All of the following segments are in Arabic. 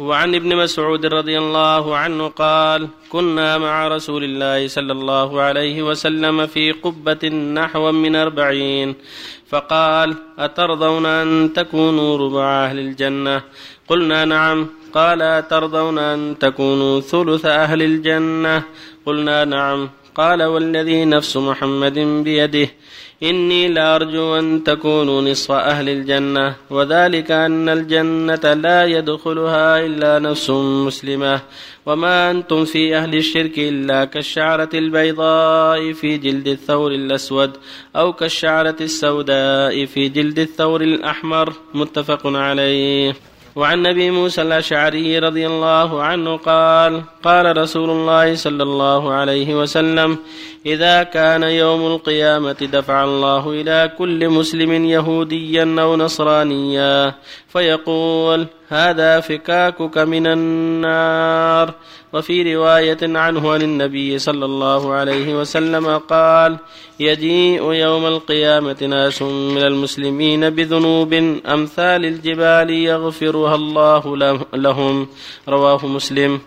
وعن ابن مسعود رضي الله عنه قال كنا مع رسول الله صلى الله عليه وسلم في قبة نحو من أربعين. فقال أترضون أن تكونوا ربع أهل الجنة؟ قلنا نعم. قال أترضون أن تكونوا ثلث أهل الجنة؟ قلنا نعم. قال والذي نفس محمد بيده. إني لأرجو أن تكونوا نصف أهل الجنة وذلك أن الجنة لا يدخلها إلا نفس مسلمة. وما أنتم في أهل الشرك إلا كالشعرة البيضاء في جلد الثور الأسود أو كالشعرة السوداء في جلد الثور الأحمر. متفق عليه. وعن ابي موسى الأشعري رضي الله عنه قال قال رسول الله صلى الله عليه وسلم إذا كان يوم القيامة دفع الله إلى كل مسلم يهوديا أو نصرانيا فيقول هذا فكاكك من النار. وفي رواية عنه عن النبي صلى الله عليه وسلم قال يجيء يوم القيامة ناس من المسلمين بذنوب أمثال الجبال يغفرها الله لهم. رواه مسلم.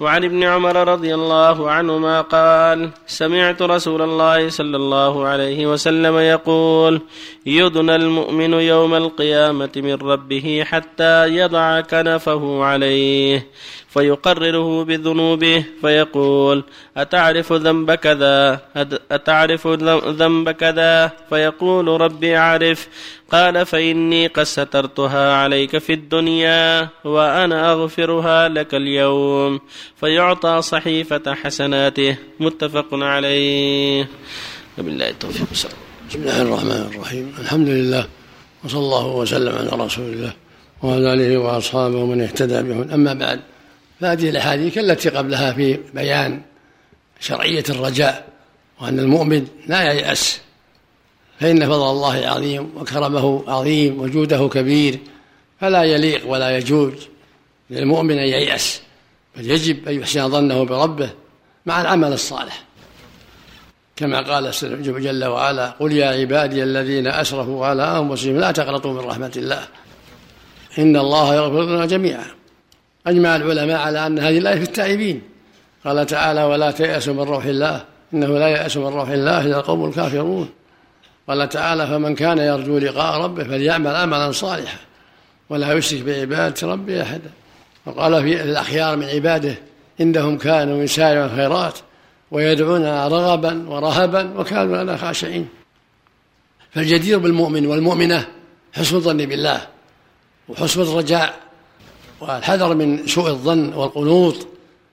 وعن ابن عمر رضي الله عنهما قال سمعت رسول الله صلى الله عليه وسلم يقول يدنى المؤمن يوم القيامة من ربه حتى يضع كنفه عليه. فيقرره بذنوبه فيقول أتعرف ذنب كذا أتعرف ذنب كذا فيقول ربي أعرف. قال فإني قد سترتها عليك في الدنيا وأنا أغفرها لك اليوم. فيعطى صحيفة حسناته. متفق عليه. وبالله التوفيق. بسم الله الرحمن الرحيم. الحمد لله. وصلى الله وسلم على رسول الله وعلى آله وأصحابه ومن اهتدى بهم أما بعد فهذه الأحاديث كالتي قبلها في بيان شرعية الرجاء وأن المؤمن لا ييأس. فإن فضل الله عظيم وكرمه عظيم وجوده كبير فلا يليق ولا يجوز للمؤمن أن ييأس. بل يجب أن يحسن ظنه بربه مع العمل الصالح. كما قال جل وعلا قل يا عبادي الذين أسرفوا على أنفسهم لا تقنطوا من رحمة الله إن الله يغفر لنا جميعا. أجمع العلماء على أن هذه الآية في التائبين. قال تعالى ولا تيأسوا من روح الله. إنه لا يأس من روح الله إلا القوم الكافرون. قال تعالى فمن كان يرجو لقاء ربه فليعمل عملا صالحا ولا يشرك بعبادة ربه أحدا. وقال في الأخيار من عباده إنهم كانوا يسارعون الخيرات ويدعونا رغبا ورهبا وكانوا لنا خاشعين. فالجدير بالمؤمن والمؤمنة حسن الظن بالله وحسن الرجاء والحذر من سوء الظن والقنوط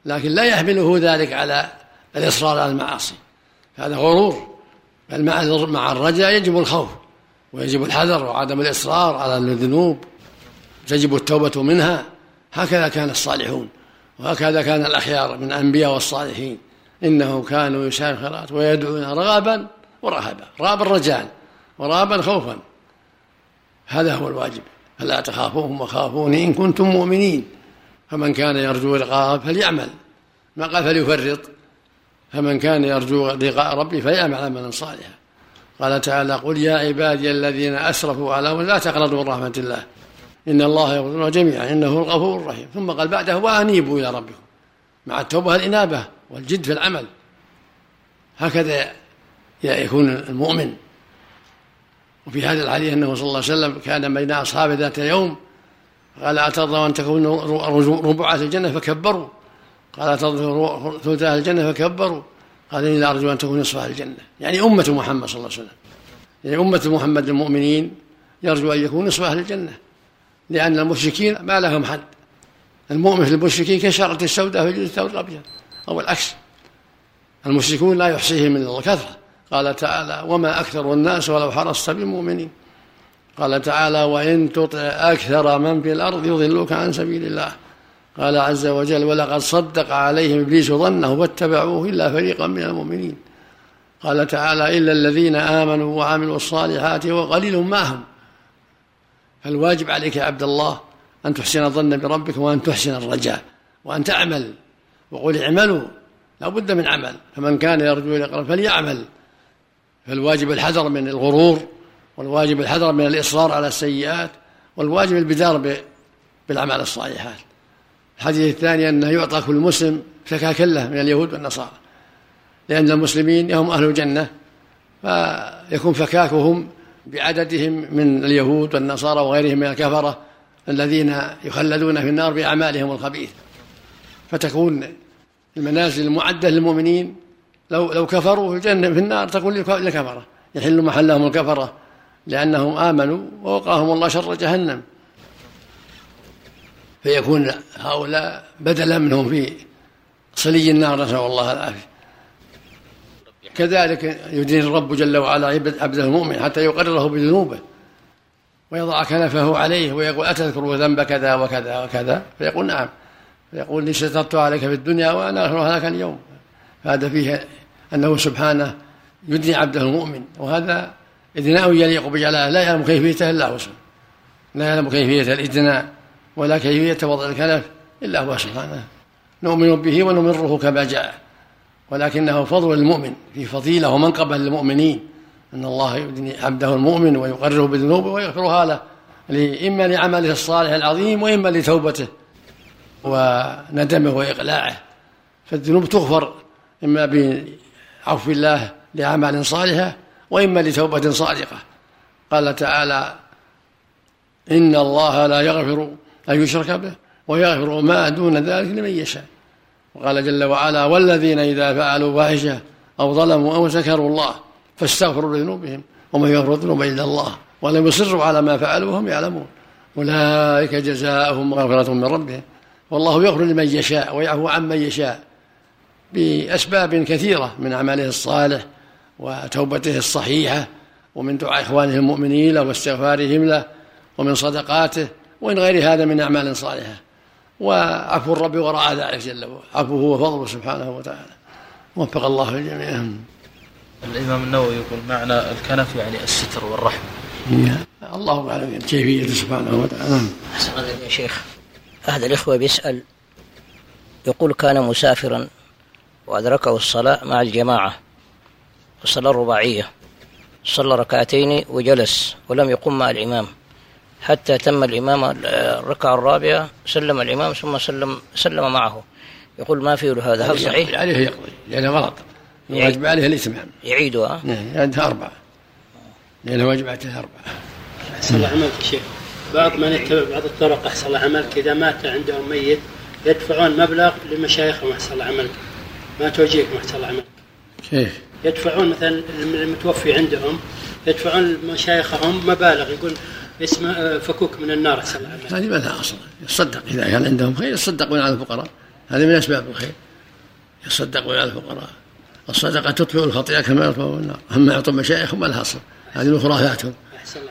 لكن لا يحمله ذلك على الإصرار على المعاصي. هذا غرور بل مع الرجاء يجب الخوف ويجب الحذر وعدم الإصرار على الذنوب تجب التوبة منها. هكذا كان الصالحون وهكذا كان الأخيار من الأنبياء والصالحين. إنهم كانوا يسارعون الخيرات ويدعون رغبا ورهبا رغبا رجاء ورهبا خوفا. هذا هو الواجب. فلا تخافوهم وخافوني إن كنتم مؤمنين. فمن كان يرجو لقاء فليعمل. ما قال فليفرط. فمن كان يرجو لقاء ربه فليعمل عملا صالحا. قال تعالى قل يا عبادي الذين أسرفوا على لا تقنطوا من رحمة الله. إن الله يغفر جميعا إنه الغفور الرحيم. ثم قال بعده وأنيبوا إلى ربكم. مع التوبة الإنابة والجد في العمل. هكذا يكون المؤمن. وفي هذا الحديث أنه صلى الله عليه وسلم كان بين أصحابه ذات يوم قال أترضى أن تكونوا ربع أهل الجنة؟ فكبروا. قال أترضى ثلث أهل الجنة؟ فكبروا. قال إني لارجو أن تكون نصف أهل الجنة. يعني أمة محمد صلى الله عليه وسلم. يعني أمة محمد المؤمنين يرجو أن يكون نصف أهل الجنة. لأن المشركين ما لهم حد. المؤمن في المشركين كشرة السوداء في الثور الأبيض. أو العكس. المشركون لا يحصيهم من الكثره قال تعالى وما أكثر الناس ولو حرصت بمؤمنين. قال تعالى وإن تطع أكثر من في الأرض يضلوك عن سبيل الله. قال عز وجل ولقد صدق عليهم إبليس ظنه واتبعوه إلا فريقا من المؤمنين. قال تعالى إلا الذين آمنوا وعملوا الصالحات وقليل ما هم. فالواجب عليك يا عبد الله أن تحسن الظن بربك وأن تحسن الرجاء وأن تعمل. وقل اعملوا لا بد من عمل. فمن كان يرجو لقاء فليعمل. فالواجب الحذر من الغرور والواجب الحذر من الإصرار على السيئات والواجب البدار بالأعمال الصالحات. الحديث الثاني أنه يعطى كل مسلم فكاكا له من اليهود والنصارى لأن المسلمين هم أهل الجنة فيكون فكاكهم بعددهم من اليهود والنصارى وغيرهم من الكفرة الذين يخلدون في النار بأعمالهم الخبيثة فتكون المنازل المعدة للمؤمنين لو لو كفروا في الجنة في النار تكون للكفرة يحل محلهم الكفرة لأنهم آمنوا ووقاهم الله شر جهنم. فيكون هؤلاء بدلا منهم في صلي النار نسأل الله العافية. كذلك يدين الرب جل وعلا عبده المؤمن حتى يقرره بذنوبه. ويضع كنفه عليه ويقول أتذكر ذنب كذا وكذا وكذا؟ فيقول نعم. فيقول إني سترت عليك في الدنيا وأنا أغفر لك اليوم. هذا فيه أنه سبحانه يدني عبده المؤمن وهذا إدناء يليق بجلاله لا يعلم كيفيته إلا هو سبحانه. لا يعلم كيفية الإدناء ولا كيفية وضع الكنف إلا هو سبحانه. نؤمن به ونمره كما جاء ولكنه فضل المؤمن في فضيلة ومنقبة للمؤمنين. أن الله يدني عبده المؤمن ويقرره بذنوبه ويغفرها له إما لعمله الصالح العظيم وإما لتوبته وندمه وإقلاعه. فالذنوب تغفر إما بعفو الله لأعمال صالحة وإما لتوبة صادقة. قال تعالى إن الله لا يغفر أن يشرك به ويغفر ما دون ذلك لمن يشاء. وقال جل وعلا والذين إذا فعلوا فاحشة أو ظلموا أو ذكروا الله فاستغفروا لذنوبهم ومن يغفر الذنوب إلا الله ولم يصروا على ما فعلوا وهم يعلمون. أولئك جزاؤهم مغفرة من ربهم. والله يغفر لمن يشاء ويعفو عمن يشاء. بأسباب كثيرة من أعماله الصالح وتوبته الصحيحة ومن دعاء إخوانه المؤمنين له واستغفارهم له ومن صدقاته ومن غير هذا من أعمال صالحة. وعفو الرب وراء ذلك جل وعلا. عفوه وفضله سبحانه وتعالى. وفق الله الجميع. الإمام النووي يقول معنى الكنف يعني الستر والرحمة. الله أعلم كيفيته سبحانه وتعالى. يا شيخ. أحد الإخوة بيسأل يقول كان مسافرا وأدركه الصلاة مع الجماعة الصلاة الرباعية صلى ركعتين وجلس ولم يقم مع الإمام. حتى تم الإمام الركعة الرابعة سلم الإمام ثم سلم سلم معه. يقول ما في هذا؟ هل صحيح؟ عليه يقضي لأنه غلط. الواجب عليه الإتمام يعيدها نعم عندها أربعة. لأنه واجب عليه أربعة. أحسن الله عملك شيخ. بعض من يتبع بعض الطرق أحسن الله عملك. إذا مات عندهم ميت يدفعون مبلغ لمشايخهم أحسن الله عملك. ما توجيهكم أحسن الله عملك كيف؟ يدفعون مثلا المتوفي عندهم يدفعون مشايخهم مبالغ يقول اسم آه، فكوك من النار أحسن الله عملك هذه ما لها اصل يصدق إذا كان عندهم خير يصدقون على الفقراء. هذه من أسباب الخير. يصدقون على الفقراء. الصدقة تطفئ الخطيئة كما يطفئ النار. أما يعطوا مشايخهم ما لها اصل هذه من خرافاتهم.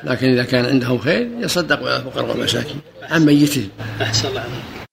لكن إذا كان عندهم خير يصدقوا على الفقراء والمساكين. عن ميتهم. أحسن الله عليك.